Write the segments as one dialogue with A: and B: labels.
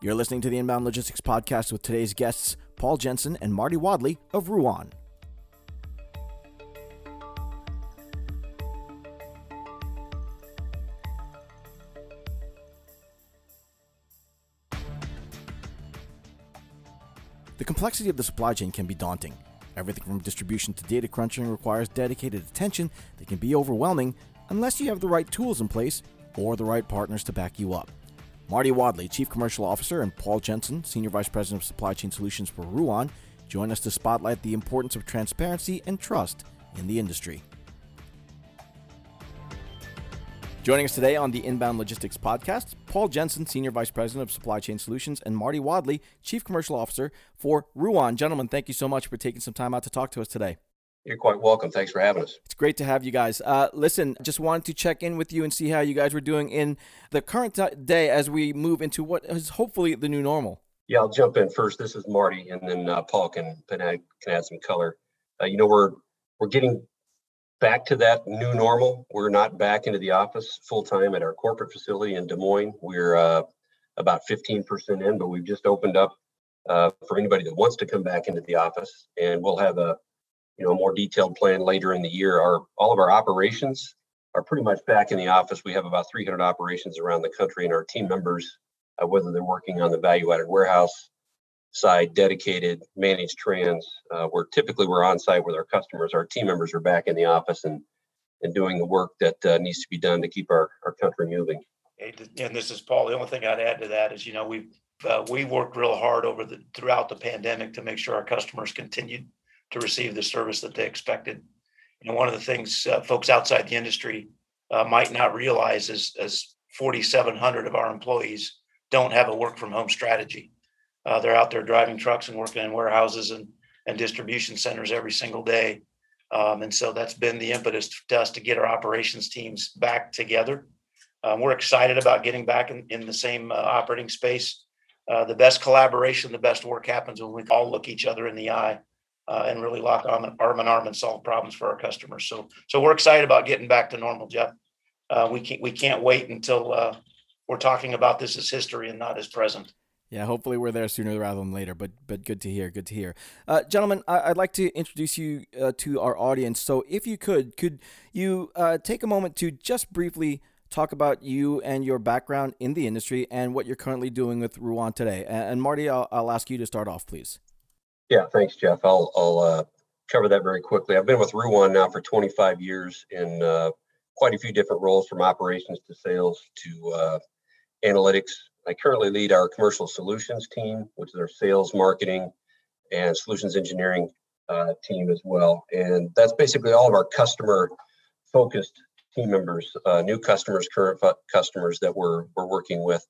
A: You're listening to the Inbound Logistics Podcast with today's guests, Paul Jensen and Marty Wadley of Ruan. The complexity of the supply chain can be daunting. Everything from distribution to data crunching requires dedicated attention that can be overwhelming unless you have the right tools in place or the right partners to back you up. Marty Wadley, Chief Commercial Officer, and Paul Jensen, Senior Vice President of Supply Chain Solutions for Ruan, join us to spotlight the importance of transparency and trust in the industry. Joining us today on the Inbound Logistics Podcast, Paul Jensen, Senior Vice President of Supply Chain Solutions, and Marty Wadley, Chief Commercial Officer for Ruan. Gentlemen, thank you so much for taking some time out to talk to us today.
B: You're quite welcome. Thanks for having us.
A: It's great to have you guys. Uh, listen, just wanted to check in with you and see how you guys were doing in the current day as we move into what is hopefully the new normal.
B: Yeah, I'll jump in first. This is Marty, and then uh, Paul can can add, can add some color. Uh, you know, we're we're getting back to that new normal. We're not back into the office full time at our corporate facility in Des Moines. We're uh, about 15% in, but we've just opened up uh, for anybody that wants to come back into the office, and we'll have a you know, a more detailed plan later in the year. Our all of our operations are pretty much back in the office. We have about 300 operations around the country, and our team members, uh, whether they're working on the value-added warehouse side, dedicated, managed trans, uh, where typically we're on site with our customers. Our team members are back in the office and and doing the work that uh, needs to be done to keep our, our country moving.
C: And this is Paul. The only thing I'd add to that is, you know, we've uh, we worked real hard over the throughout the pandemic to make sure our customers continued to receive the service that they expected. You know, one of the things uh, folks outside the industry uh, might not realize is as 4,700 of our employees don't have a work from home strategy. Uh, they're out there driving trucks and working in warehouses and, and distribution centers every single day. Um, and so that's been the impetus to us to get our operations teams back together. Um, we're excited about getting back in, in the same uh, operating space. Uh, the best collaboration, the best work happens when we all look each other in the eye uh, and really lock on arm in arm and solve problems for our customers. So, so we're excited about getting back to normal, Jeff. Uh, we can't we can't wait until uh, we're talking about this as history and not as present.
A: Yeah, hopefully we're there sooner rather than later. But but good to hear. Good to hear, uh, gentlemen. I, would like to introduce you uh, to our audience. So if you could, could you uh, take a moment to just briefly talk about you and your background in the industry and what you're currently doing with Ruan today? And, and Marty, I'll, I'll ask you to start off, please.
B: Yeah, thanks, Jeff. I'll, I'll uh, cover that very quickly. I've been with Ruan now for 25 years in uh, quite a few different roles from operations to sales to uh, analytics. I currently lead our commercial solutions team, which is our sales, marketing, and solutions engineering uh, team as well. And that's basically all of our customer focused team members, uh, new customers, current customers that we're, we're working with.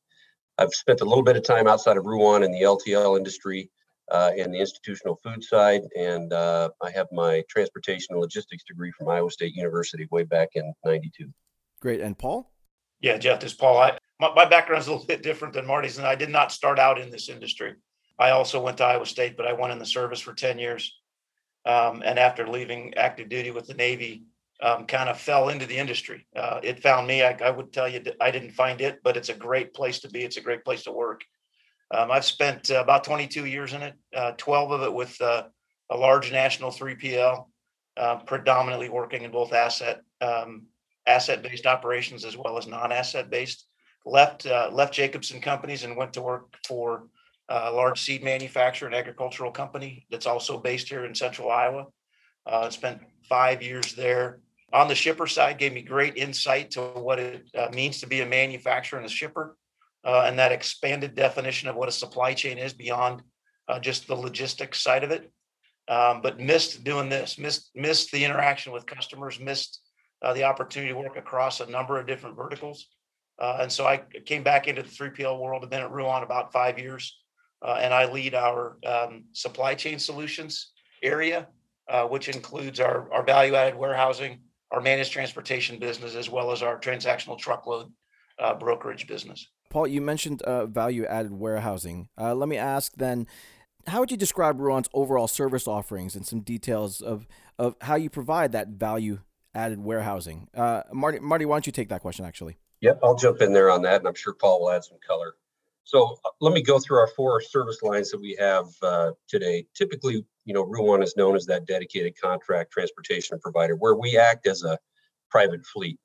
B: I've spent a little bit of time outside of Ruan in the LTL industry uh, in the institutional food side, and uh, I have my transportation and logistics degree from Iowa State University way back in '92.
A: Great, and Paul?
C: Yeah, Jeff, this is Paul. I, my, my background is a little bit different than Marty's, and I did not start out in this industry. I also went to Iowa State, but I went in the service for 10 years. Um, and after leaving active duty with the Navy, um, kind of fell into the industry. Uh, it found me. I, I, would tell you I didn't find it, but it's a great place to be. It's a great place to work. Um, I've spent uh, about 22 years in it, uh, 12 of it with uh, a large national 3PL, uh, predominantly working in both asset um, asset-based operations as well as non-asset-based. Left uh, left Jacobson Companies and went to work for uh, a large seed manufacturer and agricultural company that's also based here in Central Iowa. spent five years there. On the shipper side, gave me great insight to what it means to be a manufacturer and a shipper uh, and that expanded definition of what a supply chain is beyond uh, just the logistics side of it. Um, but missed doing this, missed missed the interaction with customers, missed uh, the opportunity to work across a number of different verticals. Uh, and so I came back into the 3PL world. I've been at Ruan about five years, uh, and I lead our um, supply chain solutions area, uh, which includes our, our value added warehousing, our managed transportation business, as well as our transactional truckload brokerage business.
A: Paul, you mentioned uh, value added warehousing. Uh, let me ask then, how would you describe Ruan's overall service offerings and some details of, of how you provide that value added warehousing? Uh, Marty, Marty, why don't you take that question actually?
B: Yep, I'll jump in there on that, and I'm sure Paul will add some color. So uh, let me go through our four service lines that we have uh, today. Typically, you know, Ruan is known as that dedicated contract transportation provider, where we act as a private fleet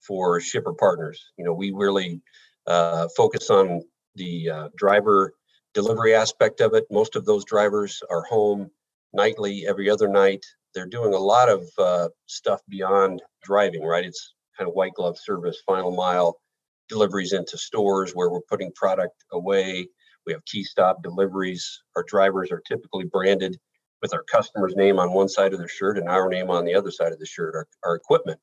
B: for shipper partners. You know, we really uh, focus on the uh, driver delivery aspect of it. Most of those drivers are home nightly, every other night. They're doing a lot of uh, stuff beyond driving, right? It's kind of white glove service, final mile deliveries into stores where we're putting product away. We have key stop deliveries. Our drivers are typically branded with our customer's name on one side of their shirt and our name on the other side of the shirt. Our, our equipment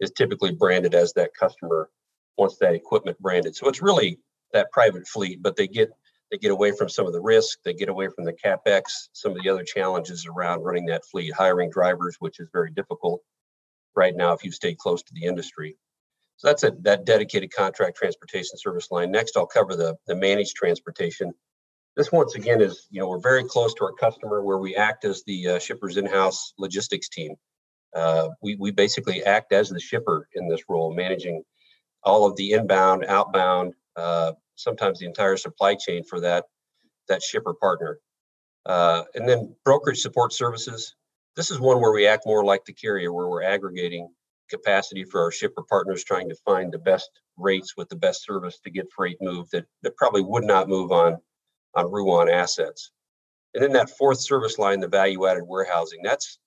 B: is typically branded as that customer wants that equipment branded. So it's really that private fleet, but they get they get away from some of the risk, they get away from the capex, some of the other challenges around running that fleet, hiring drivers, which is very difficult right now if you stay close to the industry. So that's a, that dedicated contract transportation service line. Next, I'll cover the, the managed transportation. This once again is, you know, we're very close to our customer where we act as the uh, shipper's in-house logistics team. Uh, we, we basically act as the shipper in this role, managing all of the inbound, outbound, uh, sometimes the entire supply chain for that, that shipper partner. Uh, and then brokerage support services. This is one where we act more like the carrier, where we're aggregating capacity for our shipper partners trying to find the best rates with the best service to get freight moved that, that probably would not move on on Ruan assets. And then that fourth service line, the value added warehousing, that's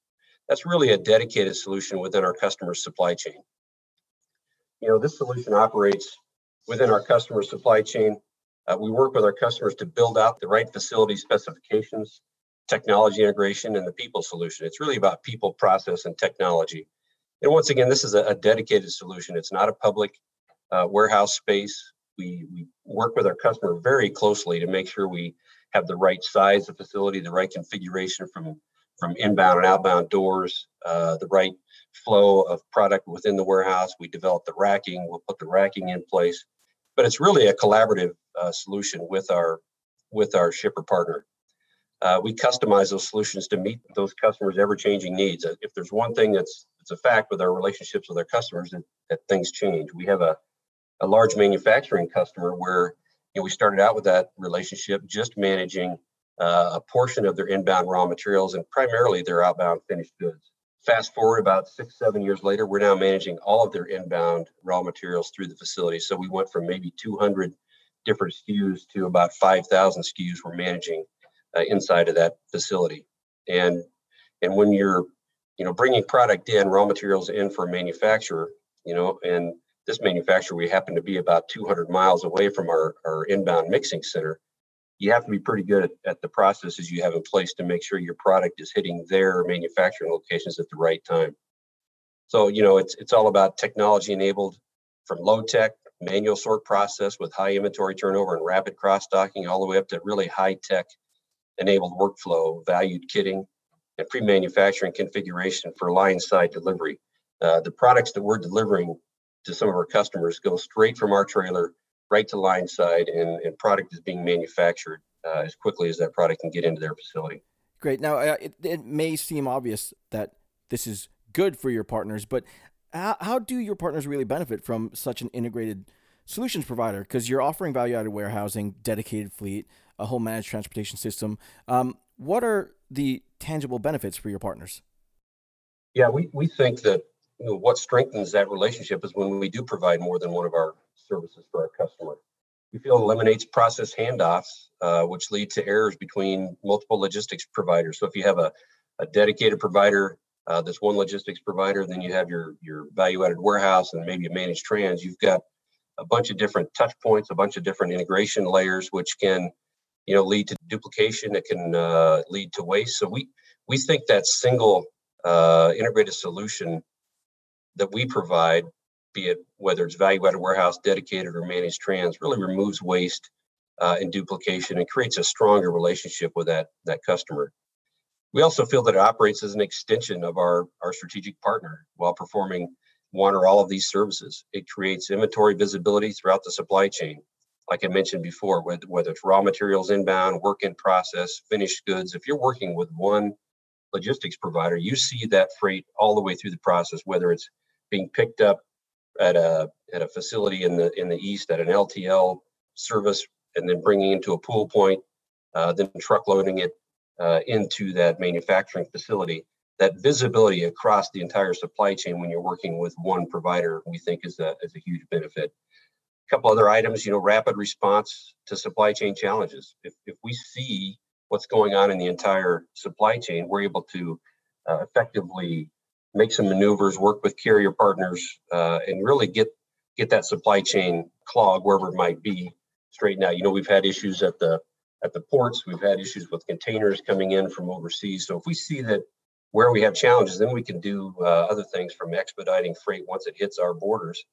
B: that's really a dedicated solution within our customer's supply chain. You know, this solution operates within our customer supply chain. Uh, we work with our customers to build out the right facility specifications, technology integration, and the people solution. It's really about people, process, and technology. And once again, this is a, a dedicated solution. It's not a public uh, warehouse space. We, we work with our customer very closely to make sure we have the right size of facility, the right configuration from, from inbound and outbound doors, uh, the right flow of product within the warehouse. We develop the racking, we'll put the racking in place. But it's really a collaborative uh, solution with our with our shipper partner uh, we customize those solutions to meet those customers' ever-changing needs. If there's one thing that's it's a fact with our relationships with our customers that, that things change. We have a, a large manufacturing customer where you know we started out with that relationship just managing uh, a portion of their inbound raw materials and primarily their outbound finished goods. Fast forward about six, seven years later, we're now managing all of their inbound raw materials through the facility. So we went from maybe 200 different SKUs to about 5,000 SKUs we're managing uh, inside of that facility. And and when you're you know bringing product in, raw materials in for a manufacturer, you know, and this manufacturer we happen to be about 200 miles away from our, our inbound mixing center. You have to be pretty good at, at the processes you have in place to make sure your product is hitting their manufacturing locations at the right time. So, you know, it's it's all about technology enabled from low tech manual sort process with high inventory turnover and rapid cross docking all the way up to really high tech enabled workflow, valued kitting, and pre-manufacturing configuration for line side delivery. Uh, the products that we're delivering to some of our customers go straight from our trailer right to line side, and, and product is being manufactured uh, as quickly as that product can get into their facility.
A: Great. Now, uh, it, it may seem obvious that this is good for your partners, but how, how do your partners really benefit from such an integrated solutions provider? Because you're offering value added warehousing, dedicated fleet, a whole managed transportation system. Um, what are the tangible benefits for your partners?
B: Yeah, we, we think that you know, what strengthens that relationship is when we do provide more than one of our services for our customer. We feel it eliminates process handoffs, uh, which lead to errors between multiple logistics providers. So if you have a, a dedicated provider uh, that's one logistics provider, then you have your your value-added warehouse and maybe a managed trans. You've got a bunch of different touch points, a bunch of different integration layers, which can you know lead to duplication it can uh, lead to waste so we we think that single uh, integrated solution that we provide be it whether it's value added warehouse dedicated or managed trans really removes waste uh, and duplication and creates a stronger relationship with that that customer. We also feel that it operates as an extension of our our strategic partner while performing one or all of these services. It creates inventory visibility throughout the supply chain. Like I mentioned before, whether, whether it's raw materials inbound, work in process, finished goods, if you're working with one logistics provider, you see that freight all the way through the process, whether it's being picked up at a at a facility in the in the east at an LTL service and then bringing into a pool point, uh, then truck loading it uh, into that manufacturing facility. That visibility across the entire supply chain when you're working with one provider, we think is a, is a huge benefit. A couple other items, you know, rapid response to supply chain challenges. If, if we see what's going on in the entire supply chain, we're able to uh, effectively make some maneuvers, work with carrier partners, uh, and really get get that supply chain clog wherever it might be straightened out. You know, we've had issues at the at the ports. We've had issues with containers coming in from overseas. So if we see that where we have challenges, then we can do uh, other things from expediting freight once it hits our borders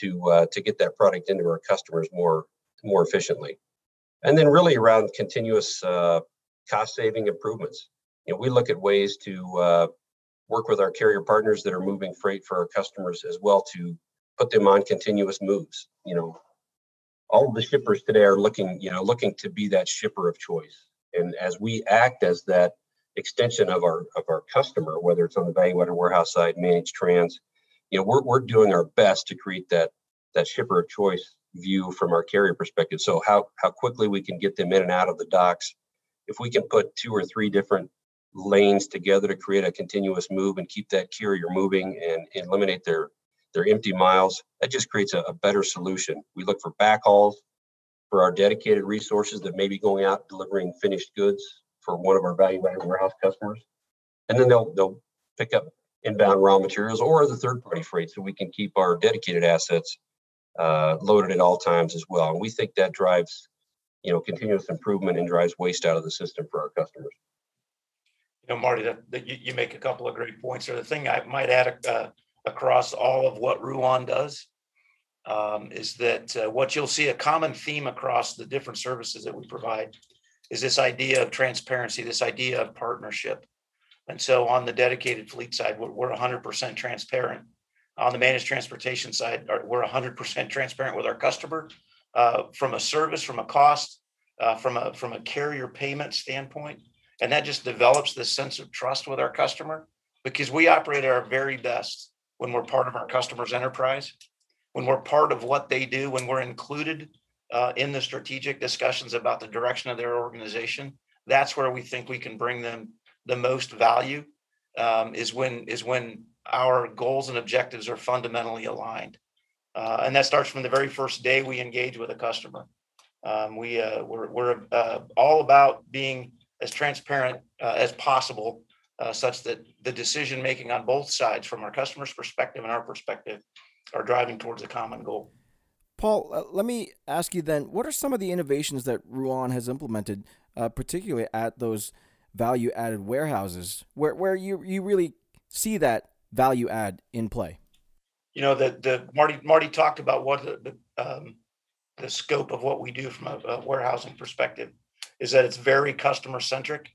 B: to uh, to get that product into our customers more more efficiently. And then really around continuous uh, cost saving improvements. You know, we look at ways to uh, work with our carrier partners that are moving freight for our customers as well to put them on continuous moves. You know, all the shippers today are looking, you know, looking to be that shipper of choice. And as we act as that extension of our of our customer, whether it's on the value-added warehouse side, managed trans, you know, we're we're doing our best to create that that shipper of choice view from our carrier perspective. So how how quickly we can get them in and out of the docks. If we can put two or three different lanes together to create a continuous move and keep that carrier moving and eliminate their their empty miles. That just creates a, a better solution. We look for backhauls for our dedicated resources that may be going out delivering finished goods for one of our value-added warehouse customers, and then they'll they'll pick up inbound raw materials or the third-party freight, so we can keep our dedicated assets uh, loaded at all times as well. And we think that drives, you know, continuous improvement and drives waste out of the system for our customers.
C: You know, Marty, that, that you, you make a couple of great points. Or the thing I might add uh, across all of what Ruan does um, is that uh, what you'll see a common theme across the different services that we provide is this idea of transparency, this idea of partnership. And so on the dedicated fleet side, we're, we're 100% transparent. On the managed transportation side, we're 100% transparent with our customer uh, from a service, from a cost, uh, from a from a carrier payment standpoint, and that just develops this sense of trust with our customer because we operate at our very best when we're part of our customer's enterprise, when we're part of what they do, when we're included uh, in the strategic discussions about the direction of their organization, that's where we think we can bring them the most value. Um, is when is when our goals and objectives are fundamentally aligned, uh, and that starts from the very first day we engage with a customer. Um, we uh, we're, we're uh, all about being as transparent uh, as possible uh, such that the decision making on both sides, from our customer's perspective and our perspective, are driving towards a common goal.
A: Paul, uh, let me ask you then what are some of the innovations that Ruan has implemented, uh, particularly at those value added warehouses, where, where you, you really see that value add in play?
C: You know, the, the Marty Marty talked about what the, the, um, the scope of what we do from a, a warehousing perspective is that it's very customer centric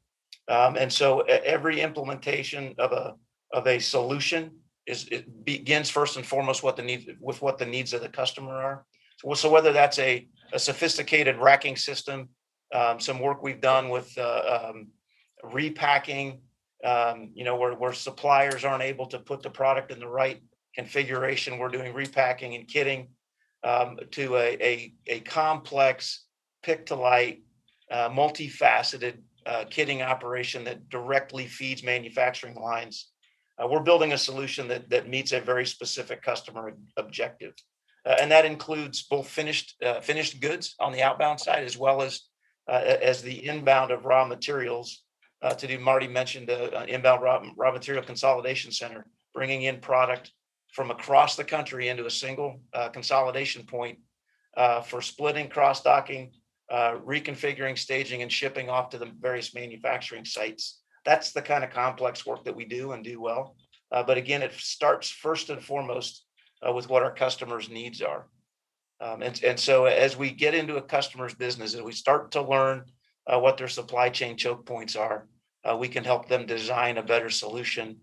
C: um, and so every implementation of a of a solution is it begins first and foremost what the need with what the needs of the customer are. So, so whether that's a, a sophisticated racking system, um, some work we've done with uh, um, repacking, um, you know, where, where suppliers aren't able to put the product in the right configuration, we're doing repacking and kitting um, to a, a, a complex pick to light, uh, multifaceted uh, kitting operation that directly feeds manufacturing lines. Uh, we're building a solution that, that meets a very specific customer objective. Uh, and that includes both finished uh, finished goods on the outbound side as well as uh, as the inbound of raw materials. Uh, to do, Marty mentioned an inbound raw, raw material consolidation center, bringing in product from across the country into a single consolidation point for splitting, cross docking, uh, reconfiguring, staging, and shipping off to the various manufacturing sites. That's the kind of complex work that we do and do well. Uh, but again, it starts first and foremost uh, with what our customers' needs are. Um, and, and so as we get into a customer's business, as we start to learn uh, what their supply chain choke points are, uh, we can help them design a better solution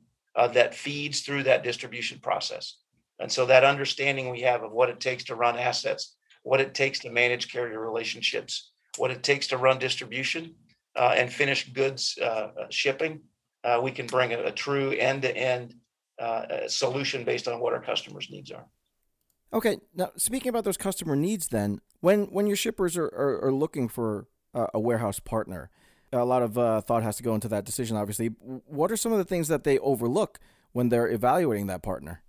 C: that feeds through that distribution process. And so that understanding we have of what it takes to run assets what it takes to manage carrier relationships, what it takes to run distribution uh, and finish goods uh, shipping. Uh, we can bring a, a true end to end solution based on what our customers' needs are.
A: Okay, now speaking about those customer needs, then when when your shippers are, are, are looking for uh, a warehouse partner, a lot of uh, thought has to go into that decision. Obviously, what are some of the things that they overlook when they're evaluating that partner?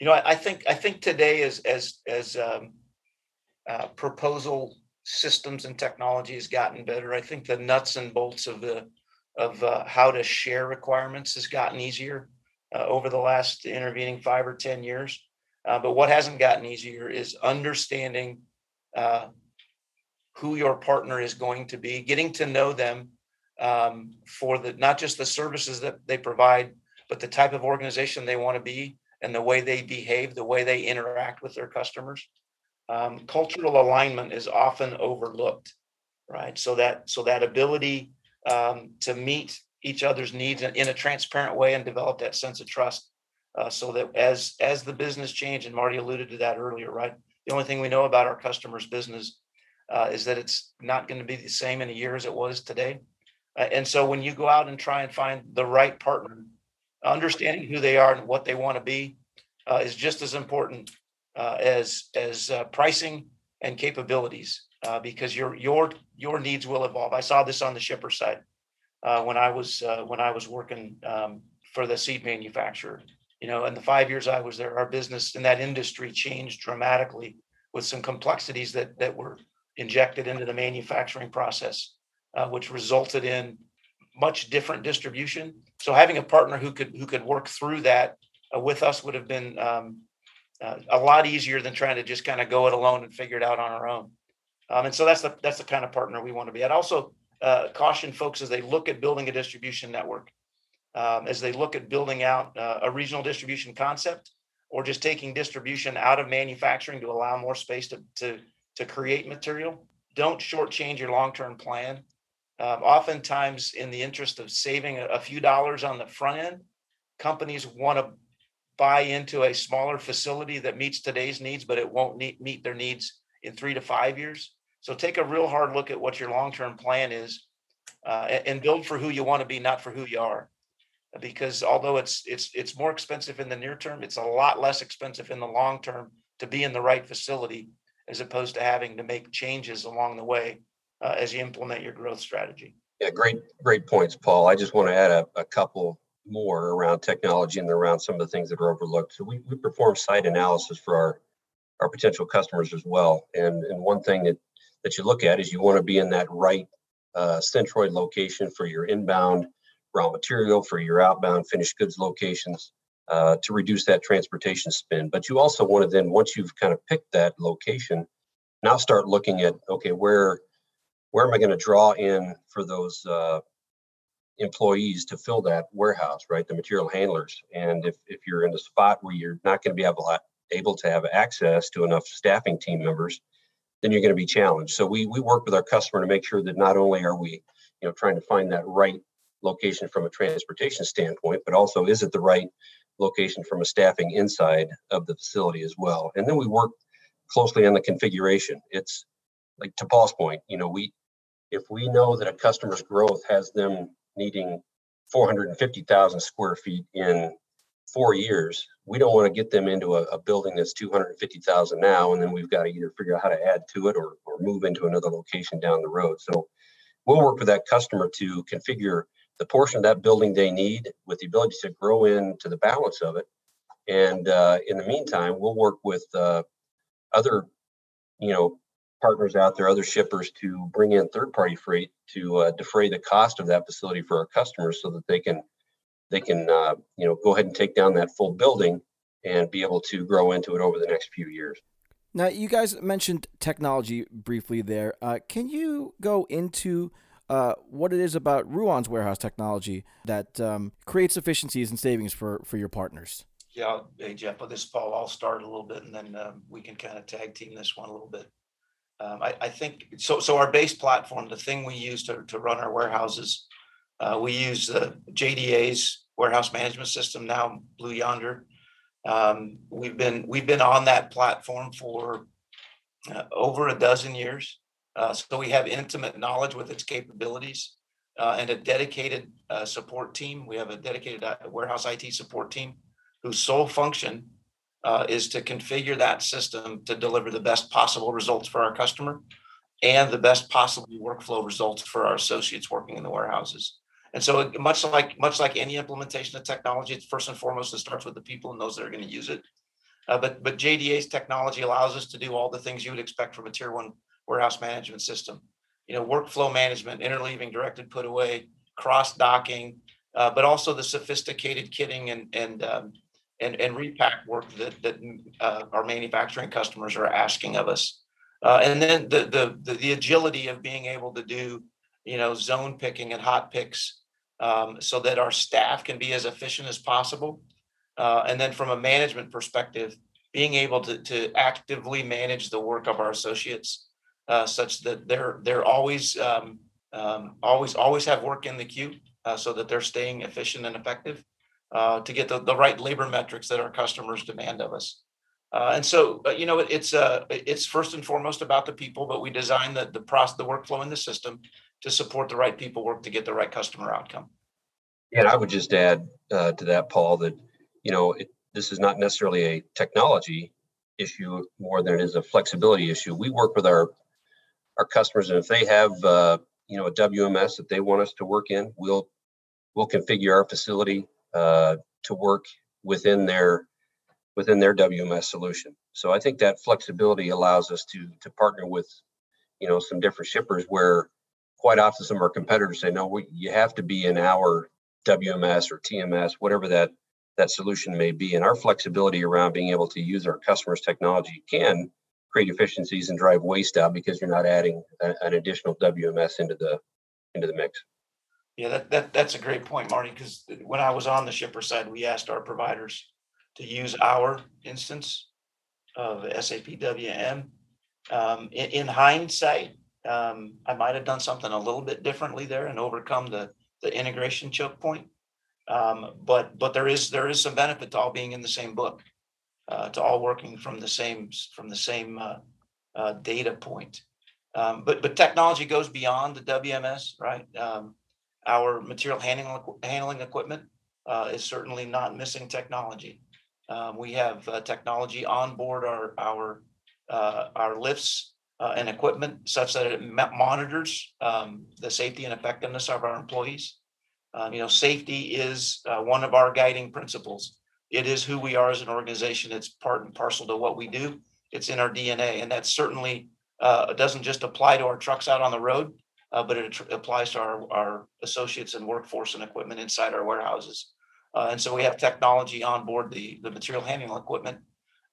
C: You know, I, I think I think today as as as um, uh, proposal systems and technology has gotten better. I think the nuts and bolts of the of uh, how to share requirements has gotten easier uh, over the last intervening five or ten years. Uh, but what hasn't gotten easier is understanding uh, who your partner is going to be, getting to know them um, for the not just the services that they provide, but the type of organization they want to be and the way they behave, the way they interact with their customers. Um, cultural alignment is often overlooked, right? So that so that ability um, to meet each other's needs in, a transparent way and develop that sense of trust, uh, so that as as the business change, and Marty alluded to that earlier, right? The only thing we know about our customers' business uh, is that it's not going to be the same in a year as it was today. Uh, and so when you go out and try and find the right partner, understanding who they are and what they want to be uh, is just as important uh, as as uh, pricing and capabilities uh, because your your your needs will evolve. I saw this on the shipper side when I was when I was working um, for the seed manufacturer. You know, in the five years I was there, our business in that industry changed dramatically with some complexities that that were injected into the manufacturing process, uh, which resulted in much different distribution. So having a partner who could who could work through that uh, with us would have been um, uh, a lot easier than trying to just kind of go it alone and figure it out on our own. Um, and so that's the that's the kind of partner we want to be. I'd also uh, caution folks as they look at building a distribution network, um, as they look at building out uh, a regional distribution concept, or just taking distribution out of manufacturing to allow more space to to to create material. Don't shortchange your long-term plan. Um, oftentimes, in the interest of saving a, a few dollars on the front end, companies want to buy into a smaller facility that meets today's needs, but it won't meet, meet their needs in three to five years. So take a real hard look at what your long-term plan is uh, and build for who you want to be, not for who you are. Because although it's it's it's more expensive in the near term, it's a lot less expensive in the long term to be in the right facility as opposed to having to make changes along the way uh, as you implement your growth strategy.
B: Yeah, great, great points, Paul. I just want to add a, a couple more around technology and around some of the things that are overlooked. So we, we perform site analysis for our our potential customers as well. And and one thing that that you look at is you want to be in that right uh, centroid location for your inbound raw material, for your outbound finished goods locations, uh, to reduce that transportation spend. But you also want to then, once you've kind of picked that location, now start looking at okay, where where am I going to draw in for those uh, employees to fill that warehouse, right? The material handlers. And if if you're in a spot where you're not going to be able able to have access to enough staffing team members, then you're going to be challenged. So we we work with our customer to make sure that not only are we, you know, trying to find that right location from a transportation standpoint, but also is it the right location from a staffing inside of the facility as well. And then we work closely on the configuration. It's like to Paul's point, you know, we if we know that a customer's growth has them needing 450,000 square feet in four years, we don't want to get them into a, a building that's 250,000 now, and then we've got to either figure out how to add to it or, or move into another location down the road. So we'll work with that customer to configure the portion of that building they need with the ability to grow into the balance of it. And uh, in the meantime, we'll work with uh, other, you know, partners out there, other shippers to bring in third-party freight to uh, defray the cost of that facility for our customers, so that they can they can uh, you know go ahead and take down that full building and be able to grow into it over the next few years.
A: Now, you guys mentioned technology briefly there. Uh, can you go into uh, what it is about Ruan's warehouse technology that um, creates efficiencies and savings for, for your partners.
C: Yeah, hey Jeff, this is Paul. I'll start a little bit and then um, we can kind of tag team this one a little bit. Um, I, I, think so. So our base platform, the thing we use to, to run our warehouses, uh, we use the JDA's warehouse management system now, Blue Yonder. Um, we've been we've been on that platform for uh, over a dozen years. Uh, so we have intimate knowledge with its capabilities uh, and a dedicated uh, support team. We have a dedicated uh, warehouse IT support team whose sole function uh, is to configure that system to deliver the best possible results for our customer and the best possible workflow results for our associates working in the warehouses. And so much like much like any implementation of technology, it's first and foremost it starts with the people and those that are going to use it. Uh, but but JDA's technology allows us to do all the things you would expect from a tier one warehouse management system. You know, workflow management, interleaving, directed put away, cross docking, uh, but also the sophisticated kitting and and um, and, and repack work that that uh, our manufacturing customers are asking of us. Uh, and then the, the, the the agility of being able to do you know zone picking and hot picks um, so that our staff can be as efficient as possible. Uh, and then from a management perspective, being able to, to actively manage the work of our associates uh, such that they're they're always um, um, always always have work in the queue uh, so that they're staying efficient and effective uh, to get the, the right labor metrics that our customers demand of us. Uh, and so, uh, you know, it, it's uh, it's first and foremost about the people, but we design the the process, the workflow in the system to support the right people work to get the right customer outcome.
B: And I would just add uh, to that, Paul, that you know it, this is not necessarily a technology issue more than it is a flexibility issue. We work with our our customers, and if they have uh, you know a WMS that they want us to work in, we'll we'll configure our facility uh, to work within their within their WMS solution. So I think that flexibility allows us to to partner with you know some different shippers where quite often some of our competitors say no we, you have to be in our WMS or TMS whatever that that solution may be and our flexibility around being able to use our customers technology can create efficiencies and drive waste out because you're not adding a, an additional WMS into the into the mix.
C: Yeah, that, that that's a great point, Marty. Because when I was on the shipper side, we asked our providers to use our instance of SAP WM. Um, in, in, hindsight, um, I might have done something a little bit differently there and overcome the the integration choke point. Um, but but there is there is some benefit to all being in the same book, uh, to all working from the same from the same uh, uh, data point. Um, but but technology goes beyond the WMS, right? Our material handling handling equipment uh, is certainly not missing technology. Um, we have uh, technology on board our our uh, our lifts uh, and equipment such that it monitors um, the safety and effectiveness of our employees. Um, you know, safety is uh, one of our guiding principles. It is who we are as an organization. It's part and parcel to what we do. It's in our DNA, and that certainly uh, doesn't just apply to our trucks out on the road uh, but it applies to our, our associates and workforce and equipment inside our warehouses. Uh, and so we have technology on board the, the material handling equipment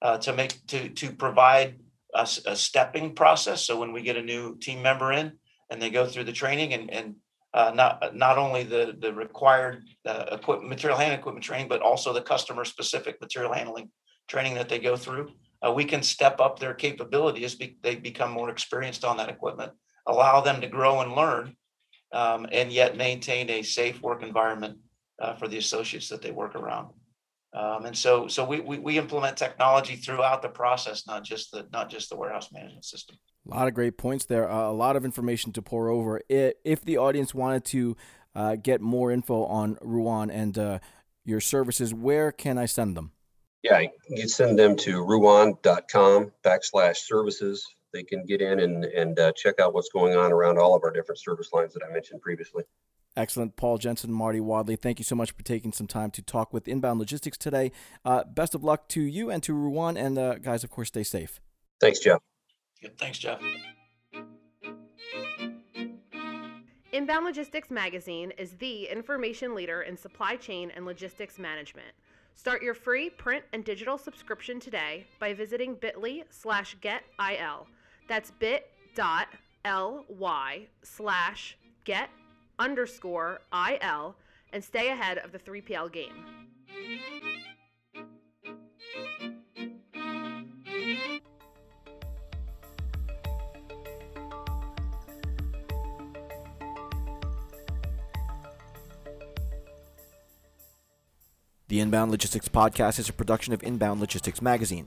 C: uh, to make to to provide a, a, stepping process. So when we get a new team member in and they go through the training and and uh, not not only the the required uh, equipment material handling equipment training, but also the customer specific material handling training that they go through, uh, we can step up their capability as be, they become more experienced on that equipment allow them to grow and learn, um, and yet maintain a safe work environment uh, for the associates that they work around. Um, and so, so we, we, we implement technology throughout the process, not just the not just the warehouse management system.
A: A lot of great points there. Uh, a lot of information to pore over. If the audience wanted to uh, get more info on Ruan and uh, your services, where can I send them?
B: Yeah, you send them to ruan.com backslash services they can get in and, and uh, check out what's going on around all of our different service lines that I mentioned previously.
A: Excellent. Paul Jensen, Marty Wadley, thank you so much for taking some time to talk with Inbound Logistics today. Uh, best of luck to you and to Ruan. And uh, guys, of course, stay safe.
B: Thanks, Jeff.
C: Yeah, thanks, Jeff.
D: Inbound Logistics Magazine is the information leader in supply chain and logistics management. Start your free print and digital subscription today by visiting bit.ly slash getil. That's bit.ly slash get underscore il and stay ahead of the 3PL game.
A: The Inbound Logistics Podcast is a production of Inbound Logistics Magazine.